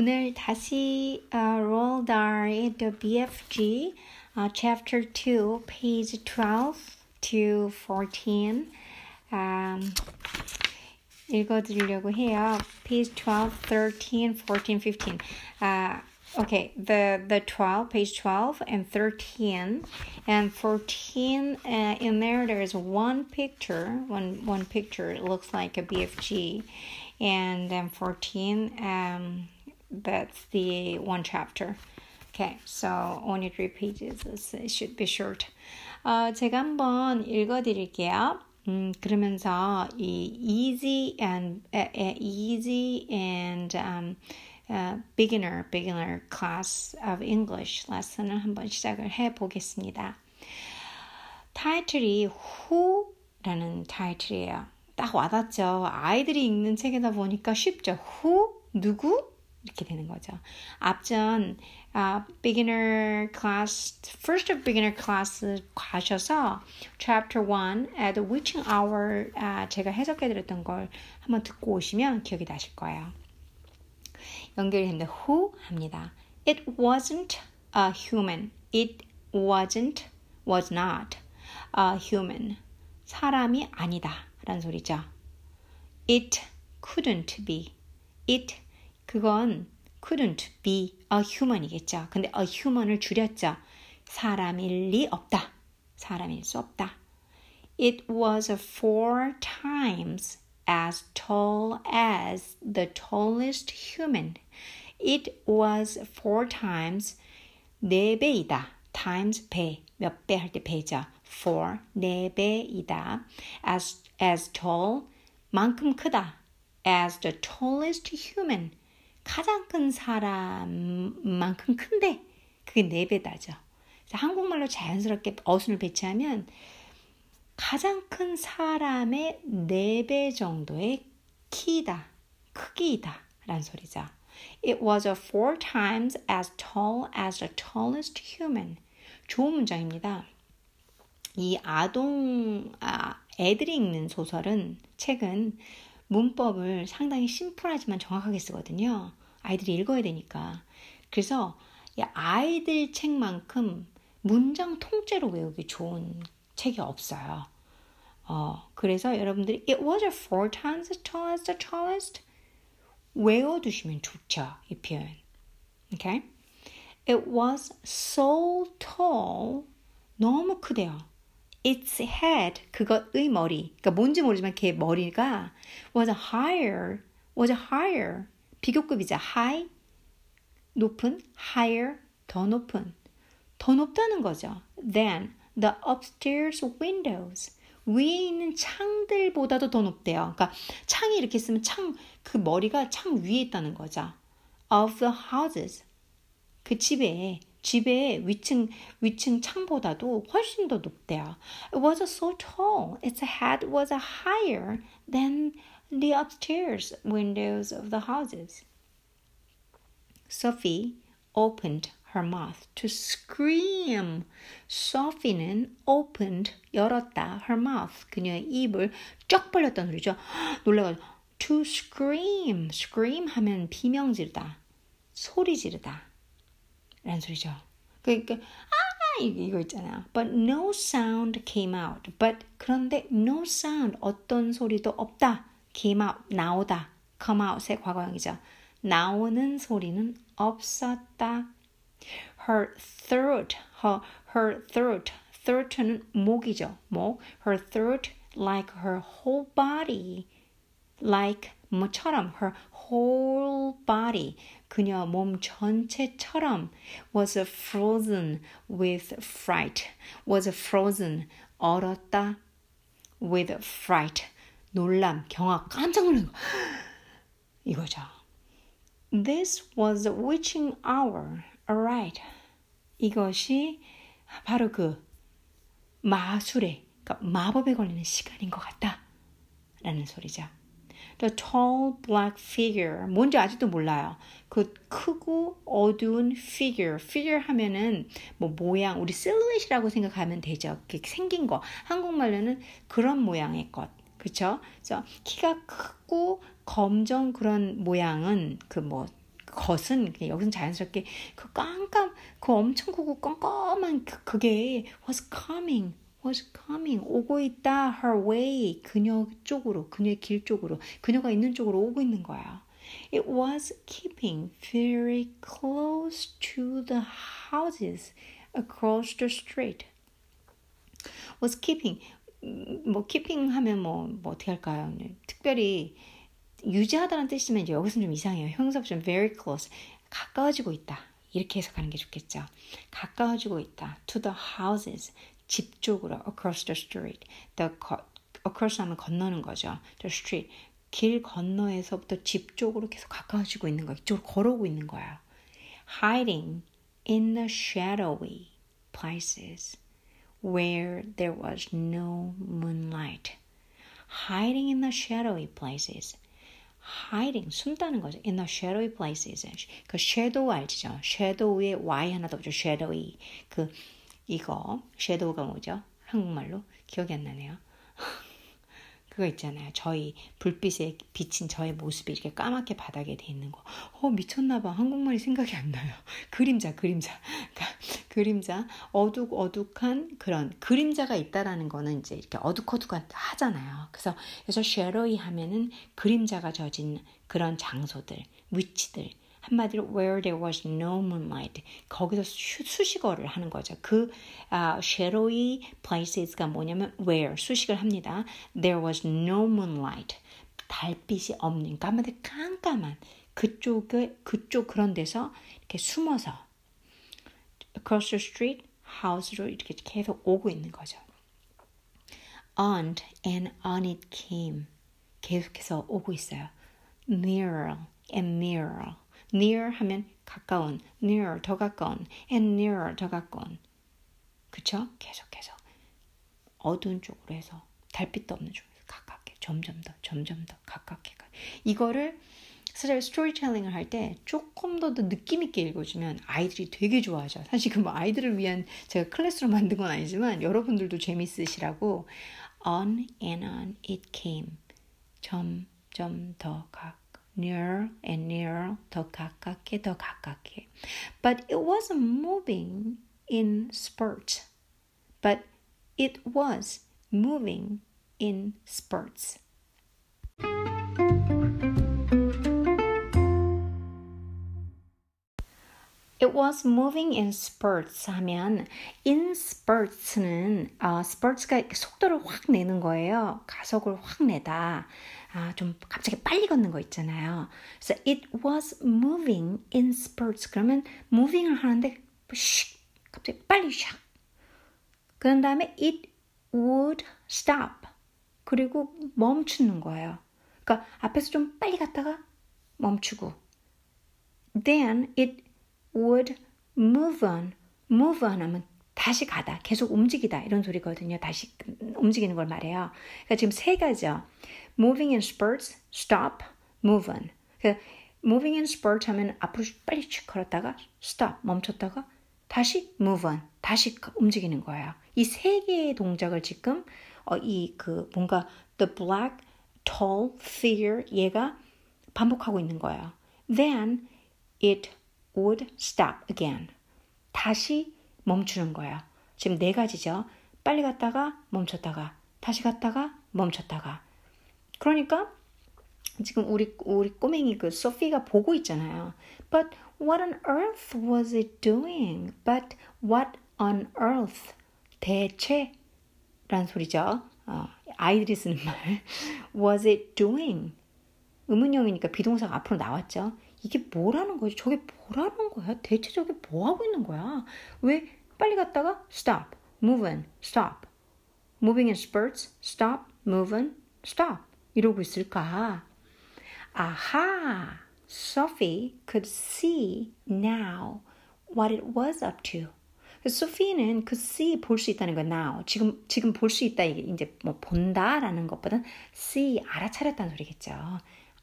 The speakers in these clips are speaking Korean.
오늘 다시 uh, roll down the BFG uh, chapter 2 page 12 to 14 um, 읽어드리려고 해요. page 12, 13, 14, 15 uh, Okay, the the 12, page 12 and 13 and 14 uh, in there there's one picture, one one picture it looks like a BFG and then 14 um that's the one chapter. Okay, so only three pages. It should be short. 어, 제가 한번 읽어드릴게요. 음, 그러면서 이 easy and uh, easy and um, uh, beginner beginner class of English 레슨을 한번 시작을 해 보겠습니다. 타이틀이 Who라는 타이틀이에요. 딱 와닿죠. 아이들이 읽는 책이다 보니까 쉽죠. Who 누구 이렇게 되는 거죠. 앞전 uh, beginner class, first of beginner class 가셔서 chapter 1 at witching hour uh, 제가 해석해 드렸던 걸 한번 듣고 오시면 기억이 나실 거예요. 연결했는데 who 합니다. It wasn't a human. It wasn't, was not a human. 사람이 아니다. 라는 소리죠. It couldn't be. It 그건 couldn't be a human이겠죠. 근데 a human을 줄였죠. 사람일 리 없다. 사람일 수 없다. It was four times as tall as the tallest human. It was four times 네 배이다. times 배. 몇 배 할 때 배죠. four 네 배이다. as as tall 만큼 크다. as the tallest human 가장 큰 사람만큼 큰데 그게 네 배다죠. 한국말로 자연스럽게 어순을 배치하면 가장 큰 사람의 네 배 정도의 키다, 크기다 라는 소리죠. It was four times as tall as the tallest human. 좋은 문장입니다. 이 아동, 아, 애들이 읽는 소설은, 책은 문법을 상당히 심플하지만 정확하게 쓰거든요. 아이들이 읽어야 되니까. 그래서 아이들 책만큼 문장 통째로 외우기 좋은 책이 없어요. 어, 그래서 여러분들이 it was four times as tall as the tallest 외워두시면 좋죠. 이 표현. Okay? It was so tall 너무 크대요. its head 그것의 머리 그러니까 뭔지 모르지만 걔 머리가 was higher was higher 비교급이자 high 높은 higher 더 높은 더 높다는 거죠. than the upstairs windows 위에 있는 창들보다도 더 높대요. 그러니까 창이 이렇게 있으면 창 그 머리가 창 위에 있다는 거죠. of the houses 그 집에 집의 위층 위층 창보다도 훨씬 더 높대요. It was so tall. Its head was higher than the upstairs windows of the houses. Sophie opened her mouth to scream. Sophie는 opened 열었다 her mouth 그녀의 입을 쫙 벌렸다는 소리죠. 놀라가지고 to scream scream 하면 비명 지르다 소리 지르다 라는 소리죠. 그러니까 아 이거 있잖아요. But no sound came out. But 그런데 no sound 어떤 소리도 없다. came out 나오다. come out의 과거형이죠. 나오는 소리는 없었다. Her throat, her, her throat, throat는 목이죠. 목. Her throat like her whole body, like 뭐처럼 her whole body 그녀 몸 전체처럼 was frozen with fright was frozen 얼었다 with fright 놀람 경악 깜짝 놀란 거 이거죠. This was the witching hour. Alright. 이것이 바로 그 마술에 그러니까 마법에 걸리는 시간인 것 같다. 라는 소리죠. The tall black figure. 뭔지 아직도 몰라요. 그 크고 어두운 figure. figure 하면은 뭐 모양, 우리 실루엣이라고 생각하면 되죠. 생긴 거. 한국말로는 그런 모양의 것. 그쵸? 그래서 키가 크고 검정 그런 모양은 그 뭐, 것은 여기서 자연스럽게 그 깜깜 그 엄청 크고 깜깜한 그, 그게 was coming was coming 오고 있다 her way 그녀 쪽으로 그녀의 길 쪽으로 그녀가 있는 쪽으로 오고 있는 거야. It was keeping very close to the houses across the street. was keeping 뭐 keeping 하면 뭐, 뭐 어떻게 할까요? 특별히 유지하다는 뜻이면 이제 여기서는 좀 이상해요. 형사부정 very close 가까워지고 있다. 이렇게 해석하는 게 좋겠죠. 가까워지고 있다. to the houses 집 쪽으로 across the street. the across 하면 건너는 거죠. the street 길 건너에서부터 집 쪽으로 계속 가까워지고 있는 거야. 이쪽으로 걸어오고 있는 거야. hiding in the shadowy places where there was no moonlight. hiding in the shadowy places hiding 숨다는 거죠. In the shadowy places. 그 shadow 알죠? shadow에 y 하나 더 붙죠. shadowy. 그 이거 shadow가 뭐죠? 한국말로 기억이 안 나네요. 그거 있잖아요. 저희 불빛에 비친 저의 모습이 이렇게 까맣게 바닥에 돼 있는 거. 어, 미쳤나 봐. 한국말이 생각이 안 나요. 그림자, 그림자. 그러니까 그림자. 어둑, 어둑한 그런 그림자가 있다라는 거는 이제 이렇게 어둑어둑한 하잖아요. 그래서, 그래서 쉐러이 하면은 그림자가 젖은 그런 장소들, 위치들. 한마디로 where there was no moonlight 거기서 수, 수식어를 하는 거죠. 그 uh, shadowy places가 뭐냐면 where 수식을 합니다. There was no moonlight 달빛이 없는 그러니까 한마디로 깜깜한 그쪽에 그쪽 그런 데서 이렇게 숨어서 across the street house로 이렇게 계속 오고 있는 거죠. On and on it came 계속해서 오고 있어요. Nearer and nearer near 하면 가까운, near 더 가까운, and nearer 더 가까운. 그쵸? 계속해서 어두운 쪽으로 해서 달빛도 없는 쪽으로 가깝게 점점 더 점점 더 가깝게 가. 이거를 스토리텔링을 할 때 조금 더, 더 느낌 있게 읽어주면 아이들이 되게 좋아하죠. 사실 그 뭐 아이들을 위한 제가 클래스로 만든 건 아니지만 여러분들도 재밌으시라고 on and on it came 점점 더 가. nearer and nearer 더 가깝게 더 가깝게 but it wasn't moving in spurts but it was moving in spurts It was moving in spurts 하면 in spurts는 어, spurts가 속도를 확 내는 거예요. 가속을 확 내다. 아, 좀 갑자기 빨리 걷는 거 있잖아요. 그래서 it was moving in spurts. 그러면 moving을 하는데 슉 갑자기 빨리 샥. 그런 다음에 it would stop. 그리고 멈추는 거예요. 그러니까 앞에서 좀 빨리 갔다가 멈추고. Then it would move on. move on 하면 다시 가다, 계속 움직이다 이런 소리거든요. 다시 움직이는 걸 말해요. 그러니까 지금 세 가지요. Moving in spurts, stop, move on. 그러니까 moving in spurts 하면 앞으로 빨리 쭉 걸었다가 stop, 멈췄다가 다시 move on, 다시 움직이는 거예요. 이 세 개의 동작을 지금 어, 이 그 뭔가 the black tall figure 얘가 반복하고 있는 거예요. Then it would stop again. 다시 멈추는 거야. 지금 네 가지죠. 빨리 갔다가 멈췄다가 다시 갔다가 멈췄다가. 그러니까 지금 우리 우리 꼬맹이 그 소피가 보고 있잖아요. But what on earth was it doing? But what on earth? 대체 란 소리죠. 어, 아이들이 쓰는 말. Was it doing? 의문형이니까 비동사가 앞으로 나왔죠. 이게 뭐라는 거지? 저게 뭐라는 거야? 대체 저게 뭐 하고 있는 거야? 왜 빨리 갔다가 stop, move on, stop, moving in spurts, stop, move on, stop 이러고 있을까? 아하, Sophie could see now what it was up to. 소피는 그 see 볼 수 있다는 거 now 지금 지금 볼 수 있다 이게 이제 뭐 본다라는 것보다 see 알아차렸다는 소리겠죠.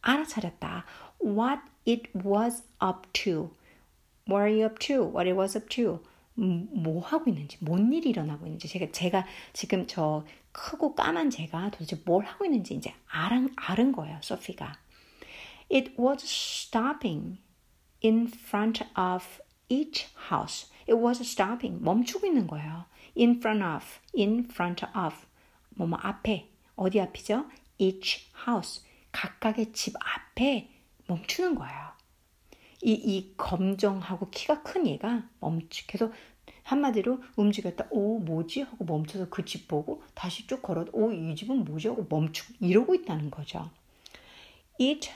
알아차렸다. What it was up to. What are you up to? What it was up to. 뭐 하고 있는지, 뭔 일이 일어나고 있는지, 제가, 제가 지금 저 크고 까만 제가 도대체 뭘 하고 있는지 이제 알은, 알은 거예요, 소피가. It was stopping in front of each house. It was stopping. 멈추고 있는 거예요. In front of, in front of. 뭐뭐 앞에. 어디 앞이죠? Each house. 각각의 집 앞에 멈추는 거예요. 이, 이 검정하고 키가 큰 얘가 멈추, 계속 한마디로 움직였다. 오, 뭐지? 하고 멈춰서 그 집 보고 다시 쭉 걸어도 오, 이 집은 뭐지? 하고 멈추고 이러고 있다는 거죠. It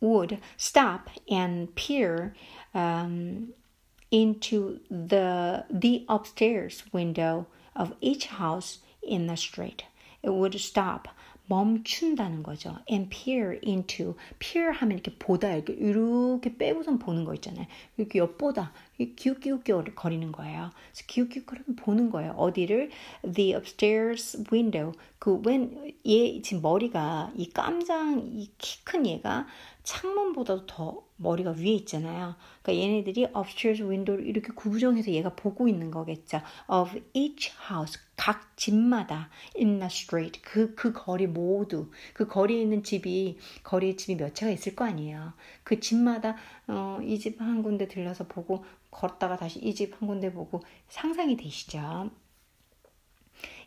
would stop and peer um, into the the upstairs window of each house in the street. It would stop 멈춘다는 거죠. and peer into peer 하면 이렇게 보다 이렇게 이렇게 빼고선 보는 거 있잖아요. 이렇게 엿보다 기웃기웃 거리는 거예요. 그래서 기웃기웃 거리면 보는 거예요. 어디를 the upstairs window 그웬얘 지금 머리가 이 깜장 이 키 큰 얘가 창문보다도 더 머리가 위에 있잖아요. 그러니까 얘네들이 upstairs window를 이렇게 구부정해서 얘가 보고 있는 거겠죠. of each house 각 집마다 the street 그, 그 거리 모두 그 거리에 있는 집이 거리에 집이 몇 채가 있을 거 아니에요. 그 집마다 어, 이 집 한 군데 들려서 보고 걷다가 다시 이 집 한 군데 보고 상상이 되시죠.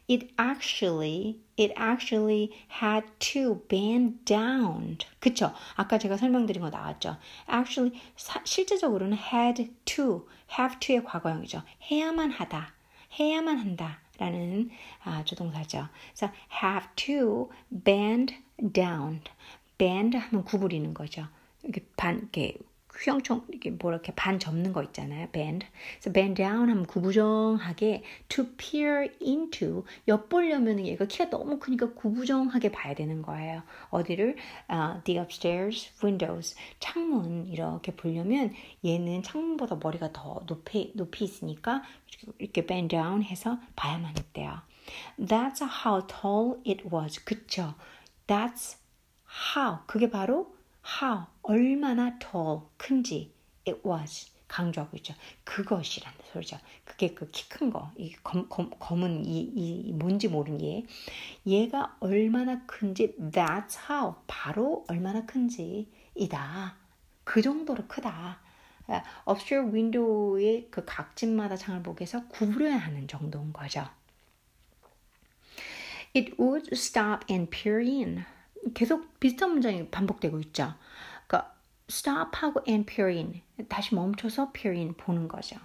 It actually, it actually had to bend down. 그쵸? 아까 제가 설명드린 거 나왔죠. Actually, 사, 실제적으로는 had to, have to의 과거형이죠. 해야만 하다, 해야만 한다. 라는 아, 조동사죠. 그래서 have to bend down. bend 하면 구부리는 거죠. 이렇게 반, 이렇게 휘영청 이게 뭐 이렇게 반 접는 거 있잖아요. bend. 그래서 bend down 하면 구부정하게 to peer into 엿보려면 얘가 키가 너무 크니까 구부정하게 봐야 되는 거예요. 어디를 uh, the upstairs windows 창문 이렇게 보려면 얘는 창문보다 머리가 더 높이 높이 있으니까 이렇게, bend down 해서 봐야만 했대요. That's how tall it was. 그쵸? That's how. 그게 바로 how 얼마나 tall 큰지 it was 강조하고 있죠. 그것이라는 소리죠. 그게 그 키 큰 거, 이 검은 이, 이 뭔지 모르는 얘. 얘가 얼마나 큰지 that's how 바로 얼마나 큰지 이다. 그 정도로 크다. 업스트어 윈도우의 그 각집마다 창을 보게 해서 구부려야 하는 정도인 거죠. It would stop and peer in. 계속 비슷한 문장이 반복되고 있죠. 그러니까 stop하고 and peer in 다시 멈춰서 peer in 보는 거죠.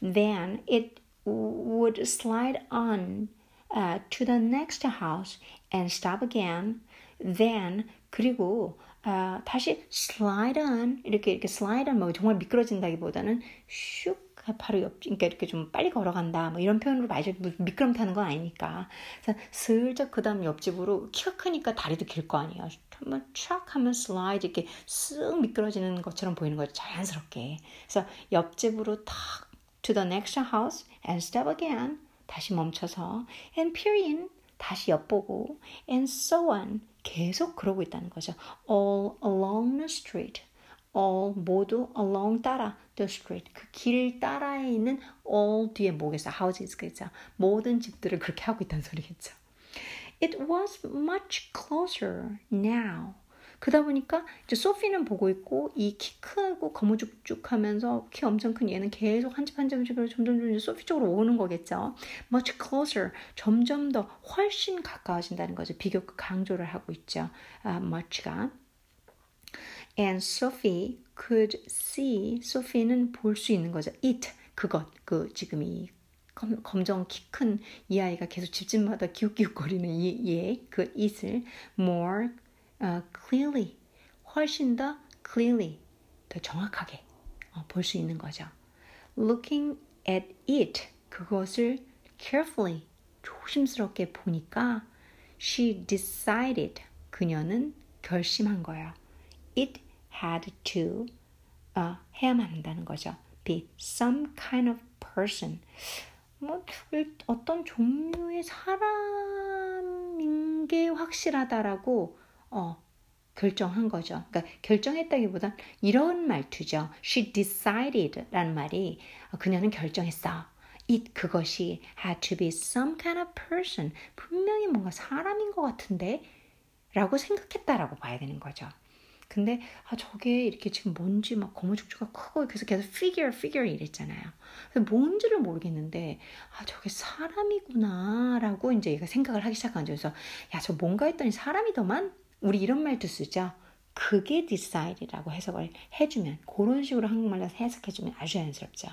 Then it would slide on uh, to the next house and stop again. Then 그리고 uh, 다시 slide on 이렇게 이렇게 slide on 뭐 정말 미끄러진다기보다는 슉 바로 옆, 그러니까 이렇게 좀 빨리 걸어간다. 뭐 이런 표현으로 말이죠. 미끄럼 타는 건 아니니까. 그래서 슬쩍 그 다음 옆집으로 키가 크니까 다리도 길 거 아니에요. 한번 촥 하면 슬라이드 이렇게 쓱 미끄러지는 것처럼 보이는 거죠. 자연스럽게. 그래서 옆집으로 탁 to the next house and stop again. 다시 멈춰서 and peer in. 다시 엿보고 and so on. 계속 그러고 있다는 거죠. all along the street. All 모두 along 따라. The street. 그 길 따라에 있는 all 뒤에 뭐겠어 houses 겠죠? 모든 집들을 그렇게 하고 있다는 소리겠죠. It was much closer now. 그러다 보니까 이제 소피는 보고 있고 이 키 크고 거무죽죽하면서 키 엄청 큰 얘는 계속 한 집 한 집으로 점점 점점 소피 쪽으로 오는 거겠죠. much closer. 점점 더 훨씬 가까워진다는 거죠. 비교 강조를 하고 있죠. uh, much가 And Sophie could see. 소피는 볼 수 있는 거죠. It 그것 그 지금 이 검, 검정 키 큰 이 아이가 계속 집집마다 기웃기웃거리는 이얘그 it을 more uh, clearly 훨씬 더 clearly 더 정확하게 어, 볼수 있는 거죠. Looking at it 그것을 carefully 조심스럽게 보니까 she decided 그녀는 결심한 거예요. It had to 어, 해야만 한다는 거죠. be some kind of person. 뭐 어떤 종류의 사람인 게 확실하다라고 어, 결정한 거죠. 그러니까 결정했다기보단 이런 말투죠. She decided라는 말이 그녀는 결정했어. it 그것이 had to be some kind of person. 분명히 뭔가 사람인 것 같은데 라고 생각했다라고 봐야 되는 거죠. 근데 아 저게 이렇게 지금 뭔지 막 고무줄줄가 크고 그래서 계속 figure figure 이랬잖아요. 그래서 뭔지를 모르겠는데 아 저게 사람이구나라고 이제 얘가 생각을 하기 시작한 거죠. 그래서 야 저 뭔가 했더니 사람이더만 우리 이런 말도 쓰죠. 그게 decide이라고 해석을 해주면 그런 식으로 한국말로 해석해주면 아주 자연스럽죠.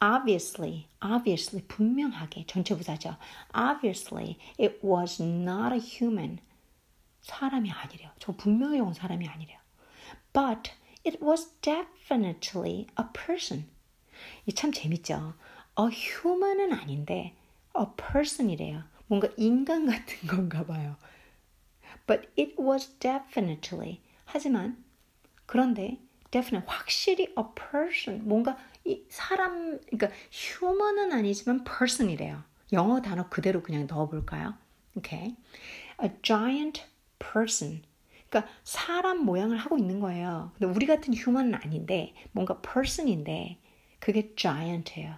Obviously, obviously 분명하게 전체 부사죠. Obviously, it was not a human. 사람이 아니래요. 저 분명히 온 사람이 아니래요. But it was definitely a person. 이 참 재밌죠. A human은 아닌데 a person이래요. 뭔가 인간 같은 건가 봐요. But it was definitely. 하지만 그런데 definitely 확실히 a person 뭔가 이 사람 그러니까 human은 아니지만 person이래요. 영어 단어 그대로 그냥 넣어 볼까요? Okay. A giant person. 그러니까 사람 모양을 하고 있는 거예요. 근데 우리 같은 human은 아닌데 뭔가 person인데 그게 giant예요.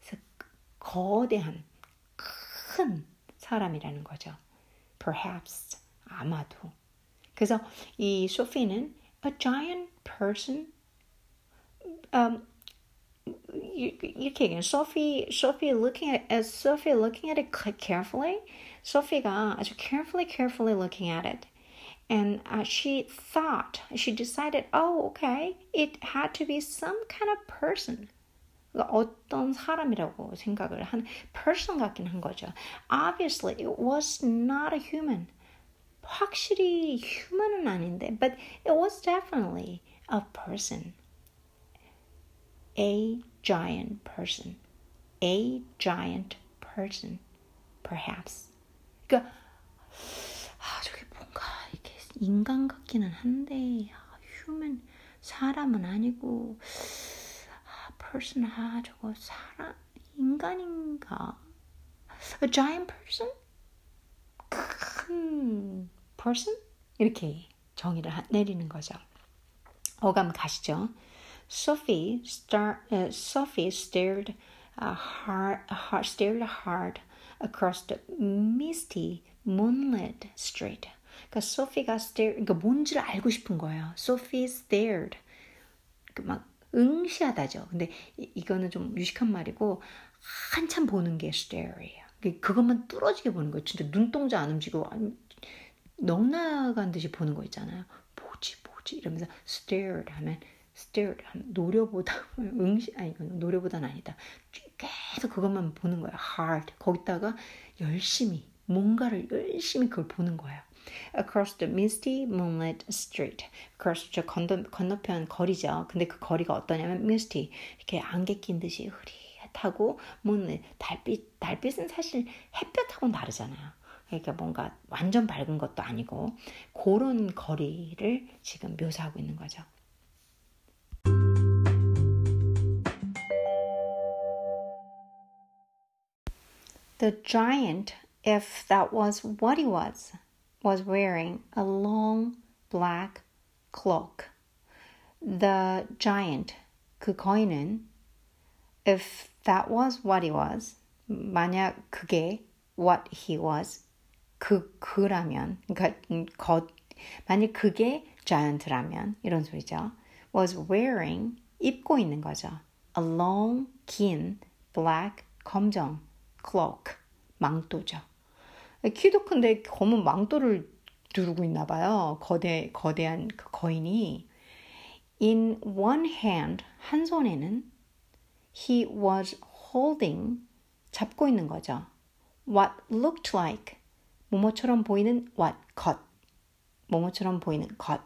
그래서 거대한 큰 사람이라는 거죠. Perhaps 아마도. 그래서 이 소피는 a giant person um, 이렇게 얘기해요. Sophie, Sophie looking at as Sophie looking at it carefully. Sophie가 아주 carefully, carefully looking at it, and uh, she thought, she decided, oh, okay, it had to be some kind of person. 어떤 사람이라고 생각을 한 person 같긴 한 거죠. Obviously, it was not a human. 확실히 human은 아닌데, but it was definitely a person. A giant person. A giant person. Perhaps. 그러니까 아, 저게 뭔가 이렇게 인간 같기는 한데 아, human 사람은 아니고 아, person 아 저거 사람 인간인가? A giant person? 큰 person? 이렇게 정의를 내리는 거죠. 어감 가시죠. Sophie, star, uh, Sophie stared uh, hard, hard, stared hard across the misty moonlit street. 그러니까 소피가 stare, 그러니까 뭔지를 알고 싶은 거예요. Sophie stared. 막 응시하다죠. 근데 이, 이거는 좀 유식한 말이고 한참 보는 게 stare예요. 그것만 뚫어지게 보는 거예요. 진짜 눈동자 안 움직이고 넉나간 듯이 보는 거 있잖아요. 뭐지 뭐지 이러면서 stared 하면 stared 하면 노려보다 응시 아니 노려보다는 아니다. 계속 그것만 보는 거예요. hard 거기다가 열심히 뭔가를 열심히 그걸 보는 거예요. Across the misty moonlit street. Across 저 건너, 건너편 거리죠. 근데 그 거리가 어떠냐면 misty 이렇게 안개 낀 듯이 흐릿하고 moonlit 달빛 달빛은 사실 햇볕하고는 다르잖아요. 그러니까 뭔가 완전 밝은 것도 아니고 그런 거리를 지금 묘사하고 있는 거죠. The giant, if that was what he was, was wearing a long black cloak. The giant, 그 거인은, if that was what he was, 만약 그게 what he was, 그 그라면, 그러니까 거, 만약 그게 giant라면 이런 소리죠. was wearing 입고 있는 거죠. A long, 긴, black, 검정 cloak, 망토죠. 키도 큰데 검은 망토를 두르고 있나 봐요. 거대, 거대한 그 거인이. In one hand, 한 손에는 he was holding, 잡고 있는 거죠. What looked like, 뭐뭐처럼 보이는 what, 것. 뭐뭐처럼 보이는 것.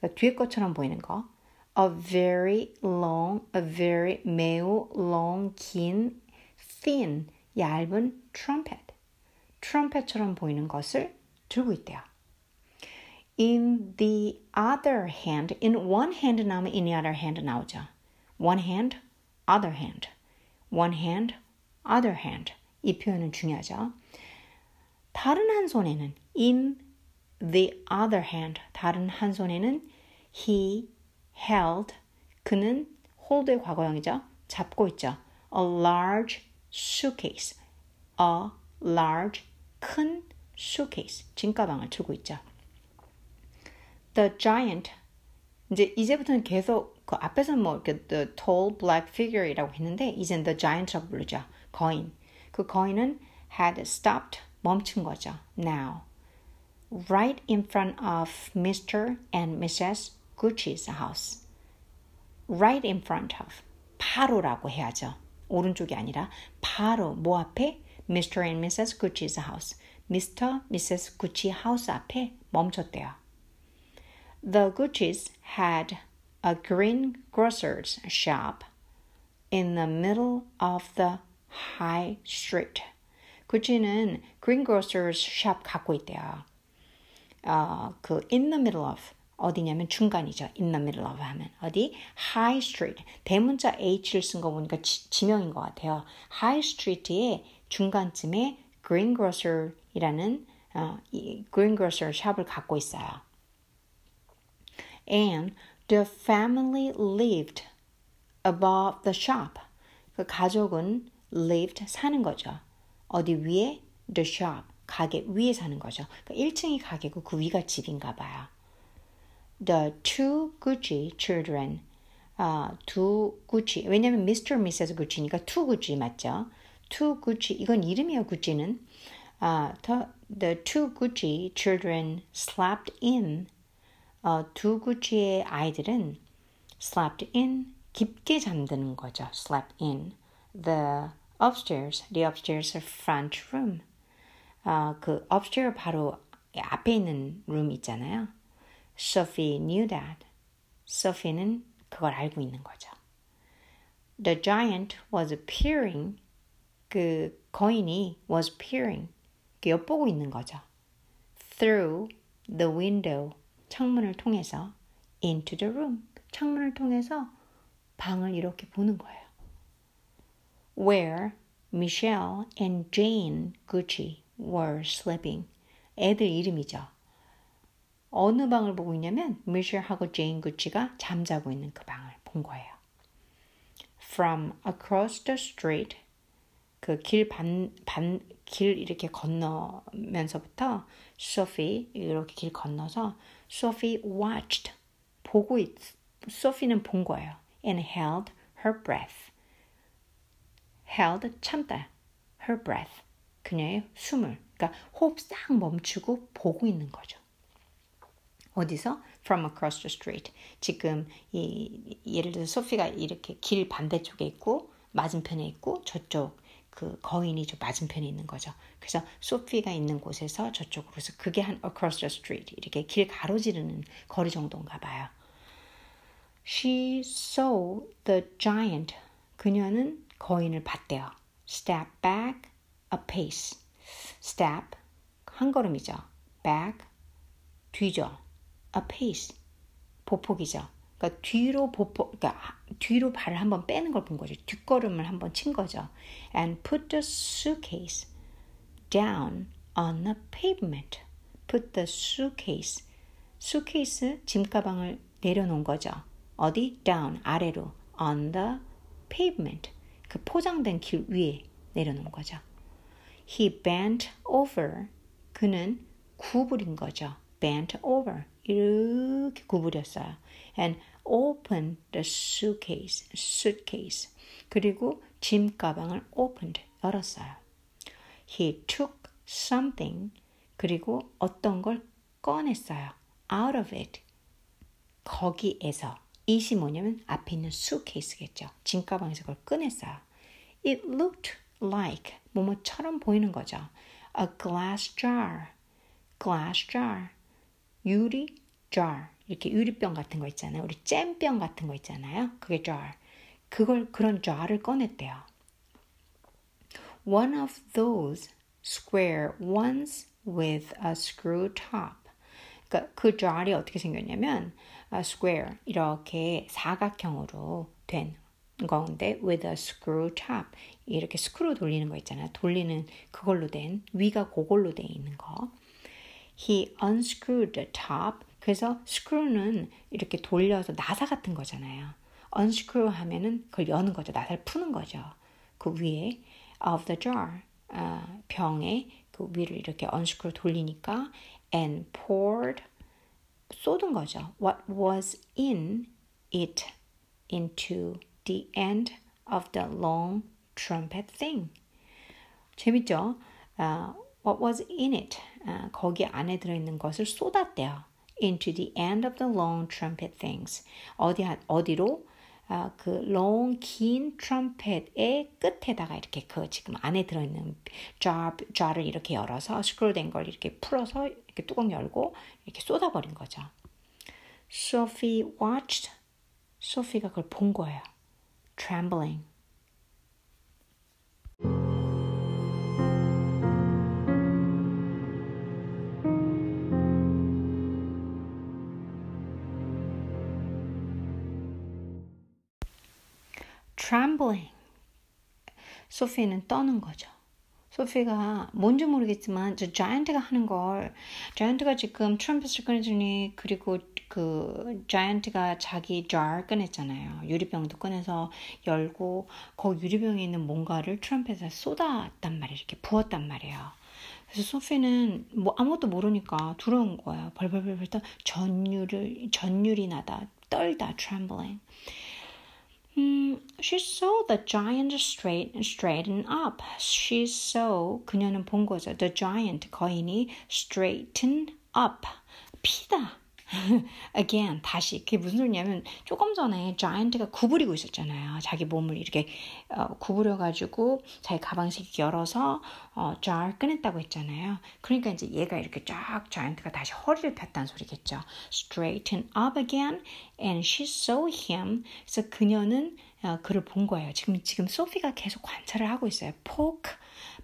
그러니까 뒤에 것처럼 보이는 거. A very long, a very 매우 long, 긴, thin, 얇은 트럼펫, 트럼펫처럼 보이는 것을 들고 있대요. In the other hand, in one hand 나오면 in the other hand 나오죠. One hand, other hand. One hand, other hand. 이 표현은 중요하죠. 다른 한 손에는 in the other hand, 다른 한 손에는 he held, 그는 hold의 과거형이죠. 잡고 있죠. A large suitcase, a large 큰 suitcase, 짐가방을 들고 있죠. the giant 이제 이제부터는 계속 그 앞에서는 뭐 이렇게 the tall black figure이라고 했는데 이젠 the giant라고 부르죠. 거인. 그 거인은 had stopped 멈춘 거죠. Now. Right in front of Mr. and Mrs. Gucci's house. Right in front of. 바로라고 해야죠. 오른쪽이 아니라 바로 뭐 앞에? Mr. and Mrs. Gucci's house. Mr. Mrs. Gucci house 앞에 멈췄대요. The Gucci's had a greengrocer's shop in the middle of the high street. 구찌는 greengrocer's shop 갖고 있대요. 어, 그 in the middle of 어디냐면 중간이죠. in the middle of 하면 어디 high street 대문자 h를 쓴 거 보니까 지, 지명인 것 같아요. high street의 중간쯤에 greengrocer이라는 어, 이 greengrocer 샵을 갖고 있어요. And the family lived above the shop. 그 가족은 lived 사는 거죠. 어디 위에 the shop 가게 위에 사는 거죠. 그러니까 1층이 가게고 그 위가 집인가 봐요. The two Gucci children 아, 두 구찌. 왜냐면 Mr. Mrs. Gucci니까 two Gucci 맞죠? two Gucci. 이건 이름이에요, 구찌는. 아, the, the two Gucci children slept in 어, 두 구찌의 아이들은 slept in 깊게 잠드는 거죠. slept in the upstairs, the upstairs front room. 어, 그 upstairs 바로 앞에 있는 room 있잖아요. Sophie knew that. Sophie는 그걸 알고 있는 거죠. The giant was peering. 그 거인이 was peering. 엿보고 있는 거죠. Through the window. 창문을 통해서 into the room. 창문을 통해서 방을 이렇게 보는 거예요. Where Michelle and Jane Gucci were sleeping. 애들 이름이죠. 어느 방을 보고 있냐면 미셸하고 제인 구치가 잠자고 있는 그 방을 본 거예요. From across the street 그 길 반, 반, 길 이렇게 건너면서부터 소피 이렇게 길 건너서 소피 watched 보고 있 소피는 본 거예요. and held her breath. held 참다 her breath 그녀의 숨을 그러니까 호흡 싹 멈추고 보고 있는 거죠. 어디서? From across the street. 지금 이 예를 들어서 소피가 이렇게 길 반대쪽에 있고 맞은편에 있고 저쪽 그 거인이 저 맞은편에 있는 거죠. 그래서 소피가 있는 곳에서 저쪽으로 해서 그게 한 across the street 이렇게 길 가로지르는 거리 정도인가 봐요. She saw the giant. 그녀는 거인을 봤대요. Step back a pace. Step 한 걸음이죠. Back 뒤죠. A pace 보폭이죠. 그러니까 뒤로 보폭, 그러니까 뒤로 발을 한번 빼는 걸 본 거죠. 뒷걸음을 한번 친 거죠. And put the suitcase down on the pavement. Put the suitcase. suitcase 짐 가방을 내려놓은 거죠. 어디? down 아래로 on the pavement. 그 포장된 길 위에 내려놓은 거죠. He bent over. 그는 구부린 거죠. bent over. 이렇게 구부렸어요. And opened the suitcase, suitcase. 그리고 짐 가방을 opened, 열었어요. He took something, 그리고 어떤 걸 꺼냈어요. out of it. 거기에서. 이시 뭐냐면 앞에 있는 suitcase겠죠. 짐 가방에서 그걸 꺼냈어요. It looked like 뭐뭐처럼 보이는 거죠. A glass jar. glass jar. 유리 jar 이렇게 유리병 같은 거 있잖아요. 우리 잼병 같은 거 있잖아요. 그게 jar. 그걸 그런 jar을 꺼냈대요. One of those square ones with a screw top. 그러니까 그 jar이 어떻게 생겼냐면 uh, square 이렇게 사각형으로 된 건데 with a screw top 이렇게 스크루 돌리는 거 있잖아요. 돌리는 그걸로 된 위가 그걸로 돼 있는 거. He unscrewed the top. 그래서 screw는 이렇게 돌려서 나사 같은 거잖아요. unscrew 하면은 그걸 여는 거죠. 나사를 푸는 거죠. 그 위에 of the jar 어, 병에 그 위를 이렇게 unscrew 돌리니까 and poured 쏟은 거죠. What was in it into the end of the long trumpet thing. 재밌죠? Uh, what was in it? Uh, 거기 안에 들어있는 것을 쏟았대요. into the end of the long trumpet things. 어디, 어디로? 아, 그 long 긴 트럼펫의 끝에다가 이렇게 그 지금 안에 들어있는 jar, jar을 이렇게 열어서 스크롤된 걸 이렇게 풀어서 이렇게 뚜껑 열고 이렇게 쏟아버린 거죠. Sophie watched. 소피가 그걸 본 거예요. Trembling. Trembling. 소피는 떠는 거죠. 소피가 뭔지 모르겠지만 저 자이언트가 하는 걸 자이언트가 지금 트럼펫을 꺼내주니 그리고 그 자이언트가 자기 jar 꺼냈잖아요. 유리병도 꺼내서 열고 그 유리병에 있는 뭔가를 트럼펫에 쏟았단 말이에요. 이렇게 부었단 말이에요. 그래서 소피는 뭐 아무것도 모르니까 두려운 거예요. 벌벌벌벌 떠 전율을 전율이 나다 떨다 trembling. 음, she saw the giant straight, straighten up. She saw, 그녀는 본 거죠. The giant, 거인이 straighten up. 피다. Again, 다시. 그게 무슨 소리냐면 조금 전에 자이언트가 구부리고 있었잖아요. 자기 몸을 이렇게 어, 구부려 가지고 자기 가방씩 열어서 어, 잘 꺼냈다고 했잖아요. 그러니까 이제 얘가 이렇게 쫙 자이언트가 다시 허리를 폈다는 소리겠죠. Straighten up again and she saw him. 그래서 그녀는 어, 그를 본 거예요. 지금 지금 소피가 계속 관찰을 하고 있어요. poke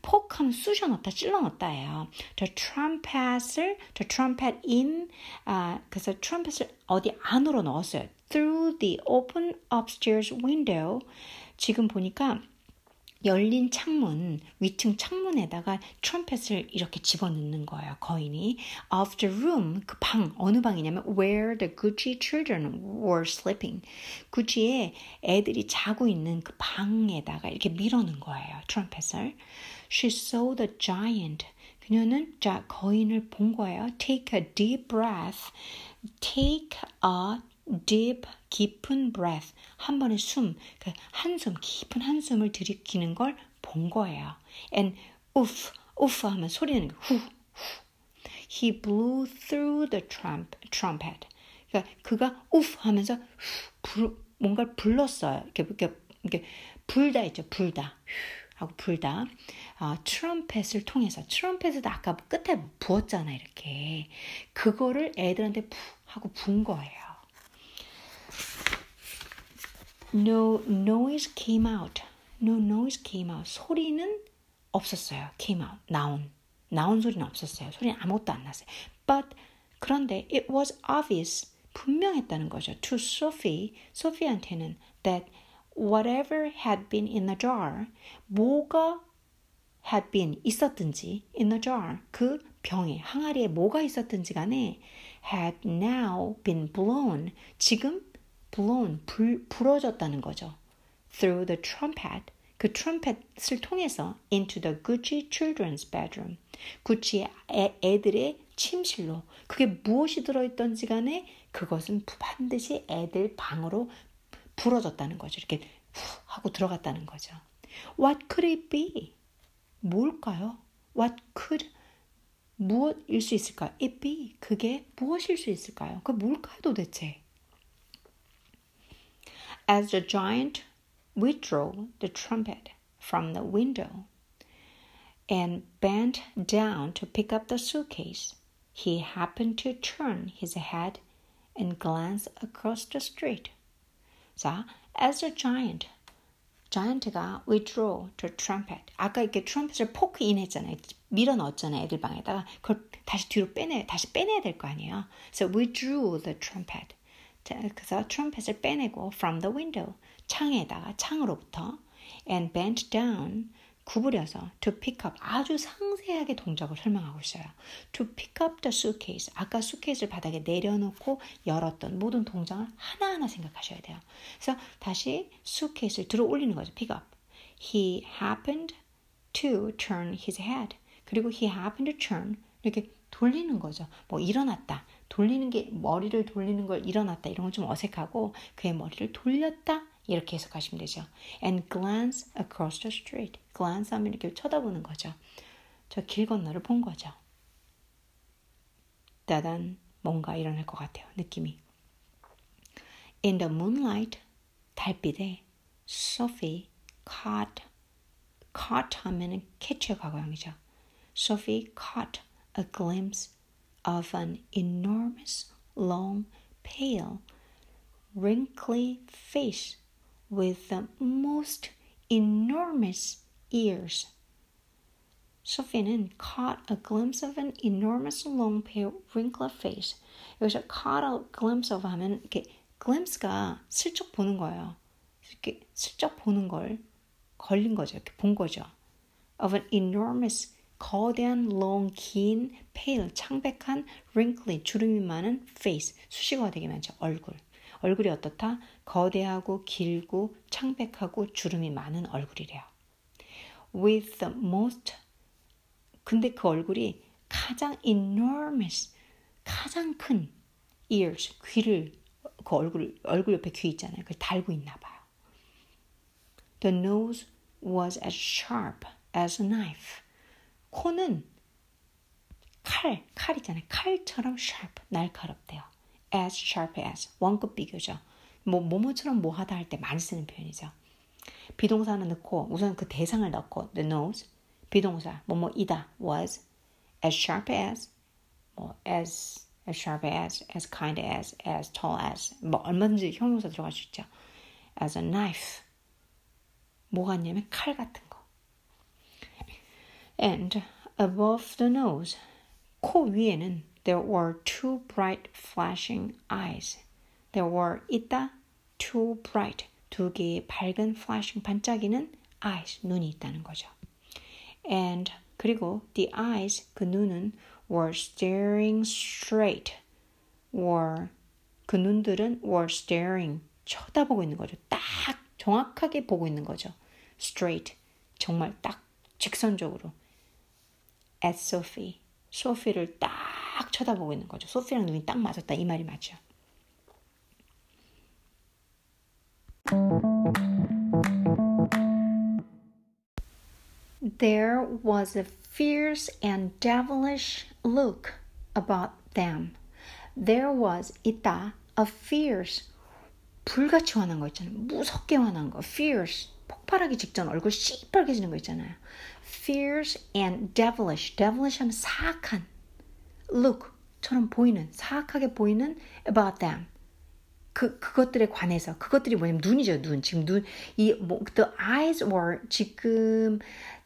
포크하면 쑤셔 넣다, 찔러 넣다예요. The trumpet을, the trumpet in, 아, 그래서 trumpet을 어디 안으로 넣었어요. Through the open upstairs window. 지금 보니까 열린 창문, 위층 창문에다가 트럼펫을 이렇게 집어넣는 거예요. 거인이 of the room, 그 방, 어느 방이냐면 where the Gucci children were sleeping. 구찌에 애들이 자고 있는 그 방에다가 이렇게 밀어넣은 거예요. 트럼펫을. She saw the giant. 그녀는 자 거인을 본 거예요. Take a deep breath. Take a deep 깊은 breath 한 번의 숨, 그 한숨 깊은 한숨을 들이키는 걸 본 거예요. And oof, oof 하면 소리 나는 거 후, 후. He blew through the trump, trumpet. 그러니까 그가 oof 하면서 후, 불, 뭔가를 불렀어요. 이렇게 이렇게 이렇게 불다 있죠, 불다. 하고 불다. 아, 트럼펫을 통해서 트럼펫에도 아까 끝에 부었잖아 이렇게 그거를 애들한테 푸 하고 분 거예요. No noise came out. No noise came out. 소리는 없었어요. came out. 나온. 나온 소리는 없었어요. 소리는 아무것도 안 났어요. But 그런데 it was obvious. 분명했다는 거죠. To Sophie, 소피한테는 that whatever had been in the jar, 뭐가 had been 있었든지 in the jar 그 병에 항아리에 뭐가 있었든지 간에 had now been blown 지금 blown 불 불어졌다는 거죠. through the trumpet 그 트럼펫을 통해서 into the Gucci children's bedroom 구찌의 애, 애들의 침실로 그게 무엇이 들어있던지 간에 그것은 반드시 애들 방으로 불어졌다는 거죠. 이렇게 후 하고 들어갔다는 거죠. What could it be? 뭘까요? What could 무엇일 수 있을까요? It be 그게 무엇일 수 있을까요? 그 뭘까요 도대체? As the giant withdrew the trumpet from the window and bent down to pick up the suitcase, he happened to turn his head and glance across the street. 자, as the giant 자이언트가 withdraw the trumpet. 아까 이렇게 트럼펫을 포크 인 했잖아요. 밀어 넣었잖아요. 애들 방에다가. 그걸 다시 뒤로 빼내, 다시 빼내야 될 거 아니에요. So withdrew the trumpet. 그래서 트럼펫을 빼내고 from the window. 창에다가, 창으로부터. and bent down. 구부려서 to pick up 아주 상세하게 동작을 설명하고 있어요. to pick up the suitcase 아까 수케이스를 바닥에 내려놓고 열었던 모든 동작을 하나하나 생각하셔야 돼요. 그래서 다시 수케이스를 들어 올리는 거죠. pick up. He happened to turn his head. 그리고 he happened to turn 이렇게 돌리는 거죠. 뭐 일어났다, 돌리는 게 머리를 돌리는 걸 일어났다 이런 건 좀 어색하고 그의 머리를 돌렸다 이렇게 해석하시면 되죠. And glance across the street. glance 하면 이렇게 쳐다보는 거죠. 저 길 건너를 본 거죠. 따단 뭔가 일어날 것 같아요. 느낌이. In the moonlight, 달빛에 Sophie caught, caught 하면은 catch의 과거형이죠. Sophie caught a glimpse of an enormous, long, pale, wrinkly face with the most enormous ears. 소피는 caught a glimpse of an enormous long pale wrinkled face. 여기서 caught a glimpse of 하면 이렇게 glimpse가 슬쩍 보는 거예요. 이렇게 슬쩍 보는 걸 걸린 거죠. 이렇게 본 거죠. of an enormous 거대한 long 긴 pale 창백한 wrinkly 주름이 많은 face 수식어가 되게 많죠. 얼굴. 얼굴이 어떻다? 거대하고 길고 창백하고 주름이 많은 얼굴이래요. With the most 근데 그 얼굴이 가장 enormous 가장 큰 ears 귀를 그 얼굴 얼굴 옆에 귀 있잖아요. 그걸 달고 있나 봐요. The nose was as sharp as a knife. 코는 칼, 칼 있잖아요. 칼처럼 sharp, 날카롭대요. as sharp as 원급 비교죠. 뭐 뭐뭐처럼 뭐하다 할 때 많이 쓰는 표현이죠. 비동사는 넣고 우선 그 대상을 넣고 the nose 비동사 뭐뭐이다 was as sharp as 뭐 as as sharp as as kind as as tall as 뭐 얼마든지 형용사 들어갈 수 있죠. as a knife 뭐가 있냐면 칼 같은 거. And above the nose 코 위에는 there were two bright flashing eyes. There were 있다 two bright 두 개의 밝은 flashing 반짝이는 eyes 눈이 있다는 거죠. And 그리고 the eyes 그 눈은 were staring straight. were 그 눈들은 were staring 쳐다보고 있는 거죠. 딱 정확하게 보고 있는 거죠. straight 정말 딱 직선적으로 at Sophie 소피를 딱 쳐다보고 있는 거죠. 소피랑 눈이 딱 맞았다 이 말이 맞죠. There was a fierce and devilish look about them. There was 있다 a fierce 불같이 화난 거 있잖아요. 무섭게 화난 거 fierce 폭발하기 직전 얼굴 시뻘개지는 거 있잖아요. fierce and devilish. devilish 하면 사악한 look처럼 보이는 사악하게 보이는 about them. 그 그것들에 관해서 그것들이 뭐냐면 눈이죠 눈 지금 눈이 뭐 the eyes were 지금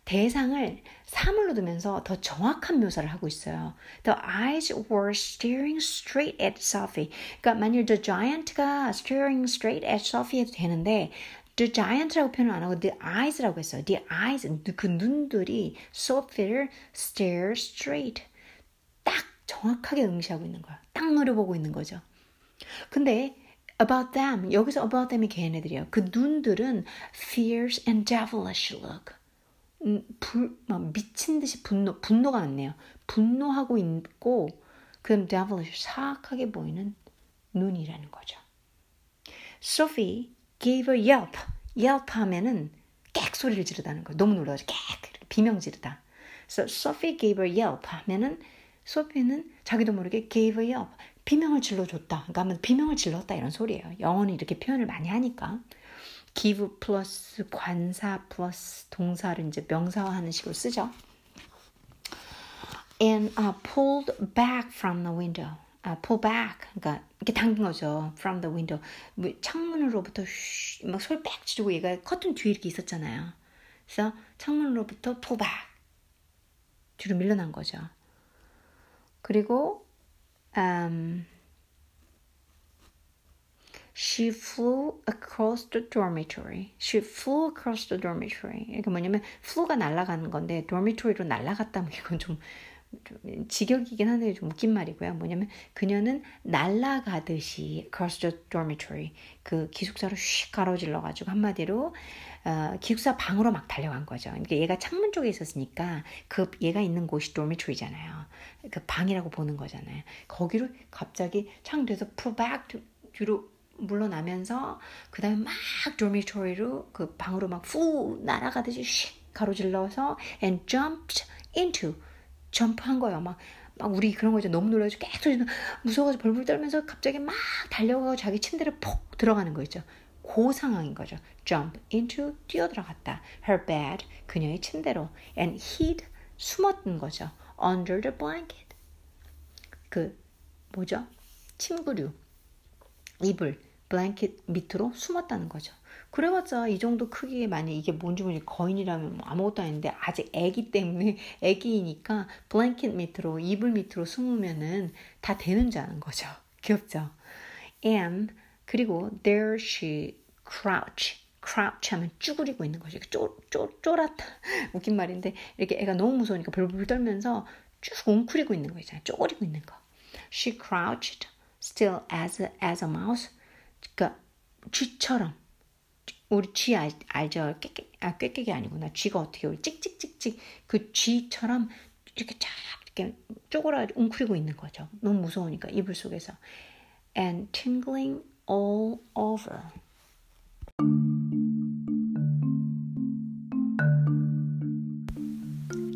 대상을 사물로 두면서 더 정확한 묘사를 하고 있어요. The eyes were staring straight at Sophie. 그러니까 만일 the giant가 staring straight at Sophie 해도 되는데 the giant라고 표현 안 하고 the eyes라고 했어요. The eyes 그 눈들이 Sophie를 stare straight 딱 정확하게 응시하고 있는 거야. 딱 노려보고 있는 거죠. 근데 about them 여기서 about them이 걔네들이에요. 그 눈들은 fierce and devilish look. 음, 불, 막 미친 듯이 분노, 분노가 많네요. 분노하고 있고, 그럼 devilish, 사악하게 보이는 눈이라는 거죠. Sophie gave a yelp. yelp 하면은 객 소리를 지르다는 거예요. 너무 놀라서 객, 비명 지르다. So Sophie gave a yelp 하면은 소피는 자기도 모르게 gave a yelp. 비명을 질러줬다. 그러니까 비명을 질렀다 이런 소리예요. 영어는 이렇게 표현을 많이 하니까. give 플러스 관사 플러스 동사를 이제 명사화하는 식으로 쓰죠. And uh, pulled back from the window. Uh, pull back. 그러니까 이렇게 당긴 거죠. From the window. 뭐 창문으로부터 막솔 빽 지르고 얘가 커튼 뒤에 이렇게 있었잖아요. 그래서 창문으로부터 pull back. 뒤로 밀려난 거죠. 그리고 um, She flew across the dormitory. She flew across the dormitory. 이게 뭐냐면 flew가 날아가는 건데 dormitory로 날아갔다면 이건 좀, 좀 직역이긴 한데 좀 웃긴 말이고요. 뭐냐면 그녀는 날아가듯이 across the dormitory 그 기숙사로 휙 가로질러 가지고 한마디로 어, 기숙사 방으로 막 달려간 거죠. 그러니까 얘가 창문 쪽에 있었으니까 그 얘가 있는 곳이 dormitory잖아요. 그 방이라고 보는 거잖아요. 거기로 갑자기 창돼서 푸박 뒤로 물러나면서 그 다음에 막 dormitory로 그 방으로 막 후 날아가듯이 슉 가로질러서 and jumped into 점프한 거예요. 막, 막 우리 그런 거죠. 너무 놀라서 계속 무서워서 벌벌 떨면서 갑자기 막 달려가고 자기 침대를 폭 들어가는 거 있죠. 그 상황인 거죠. jump into 뛰어 들어갔다. her bed 그녀의 침대로 and hid 숨었던 거죠. under the blanket 그 뭐죠? 침구류 이불 블랭킷 밑으로 숨었다는 거죠. 그래봤자 이 정도 크기에 만약 이게 뭔지 모르지 거인이라면 뭐 아무것도 아닌데 아직 애기 때문에 애기이니까 블랭킷 밑으로 이불 밑으로 숨으면은 다 되는 줄 아는 거죠. 귀엽죠? And 그리고 there she crouch crouch 하면 쭈그리고 있는 거죠. 쪼, 쪼, 쫄았다. 웃긴 말인데 이렇게 애가 너무 무서우니까 벌벌 떨면서 쭉 웅크리고 있는 거 있잖아요. 쪼그리고 있는 거. She crouched still as a, as a mouse. 그러니까 쥐처럼 우리 쥐 알, 알죠? 깨깨, 아, 꾀깨기 아니구나. 쥐가 어떻게 우리 찍찍찍찍 그 쥐처럼 이렇게 쫙 이렇게 쪼그라 웅크리고 있는 거죠. 너무 무서우니까 이불 속에서. And tingling all over.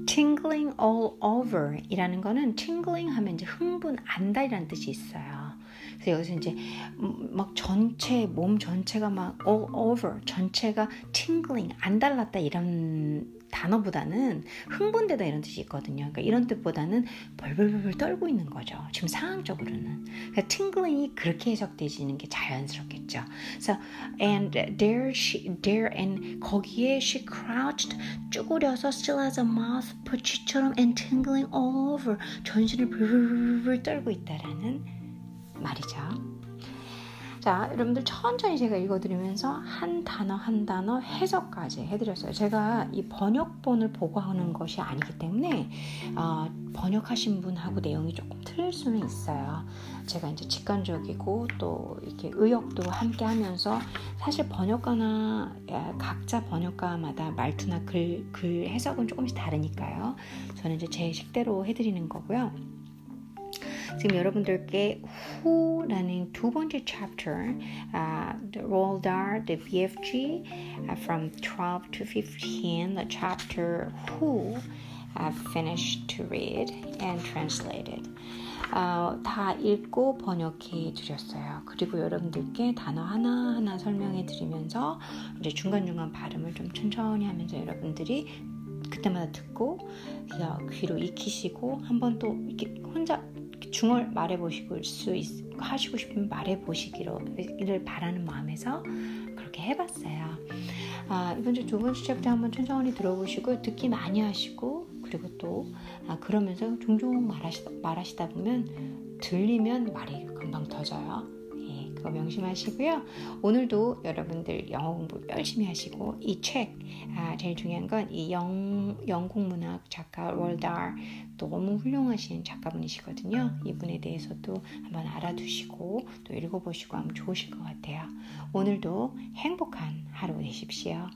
tingling all over 이라는 거는 tingling 하면 이제 흥분한다 이라는 뜻이 있어요. 그래서 여기서 이제 막 전체 몸 전체가 막 all over 전체가 tingling 안 달랐다 이런 단어보다는 흥분되다 이런 뜻이 있거든요. 그러니까 이런 뜻보다는 벌벌벌 떨고 있는 거죠. 지금 상황적으로는. 그러니까 tingling이 그렇게 해석되지는 게 자연스럽겠죠. 그래서 and there she there and 거기에 she crouched 쭈그려서 still as a mouse 퍼치처럼 and tingling all over 전신을 벌벌벌 떨고 있다라는 말이죠. 자, 여러분들 천천히 제가 읽어드리면서 한 단어 한 단어 해석까지 해드렸어요. 제가 이 번역본을 보고 하는 것이 아니기 때문에 어, 번역하신 분하고 내용이 조금 틀릴 수는 있어요. 제가 이제 직관적이고 또 이렇게 의역도 함께 하면서 사실 번역가나 각자 번역가마다 말투나 글, 글 해석은 조금씩 다르니까요. 저는 이제 제 식대로 해드리는 거고요. 지금 여러분들께 Who라는 두 번째 chapter, uh, the Roald Dahl, the BFG, uh, from 12 to 15, the chapter Who, uh, finished to read and translated. 어, 다 읽고 번역해 드렸어요. 그리고 여러분들께 단어 하나하나 설명해 드리면서 이제 중간중간 발음을 좀 천천히 하면서 여러분들이 그때마다 듣고 귀로 익히시고 한번 또 이렇게 혼자 중얼 말해 보시고 수 있, 하시고 싶으면 말해 보시기를 바라는 마음에서 그렇게 해봤어요. 아, 이번 주 두 번째 챕터 한번 천천히 들어보시고 듣기 많이 하시고 그리고 또 아, 그러면서 종종 말하시다, 말하시다 보면 들리면 말이 금방 터져요. 그거 명심하시고요. 오늘도 여러분들 영어 공부 열심히 하시고 이 책, 아, 제일 중요한 건 이 영국 문학 작가 월달 너무 훌륭하신 작가분이시거든요. 이분에 대해서도 한번 알아두시고 또 읽어보시고 하면 좋으실 것 같아요. 오늘도 행복한 하루 되십시오.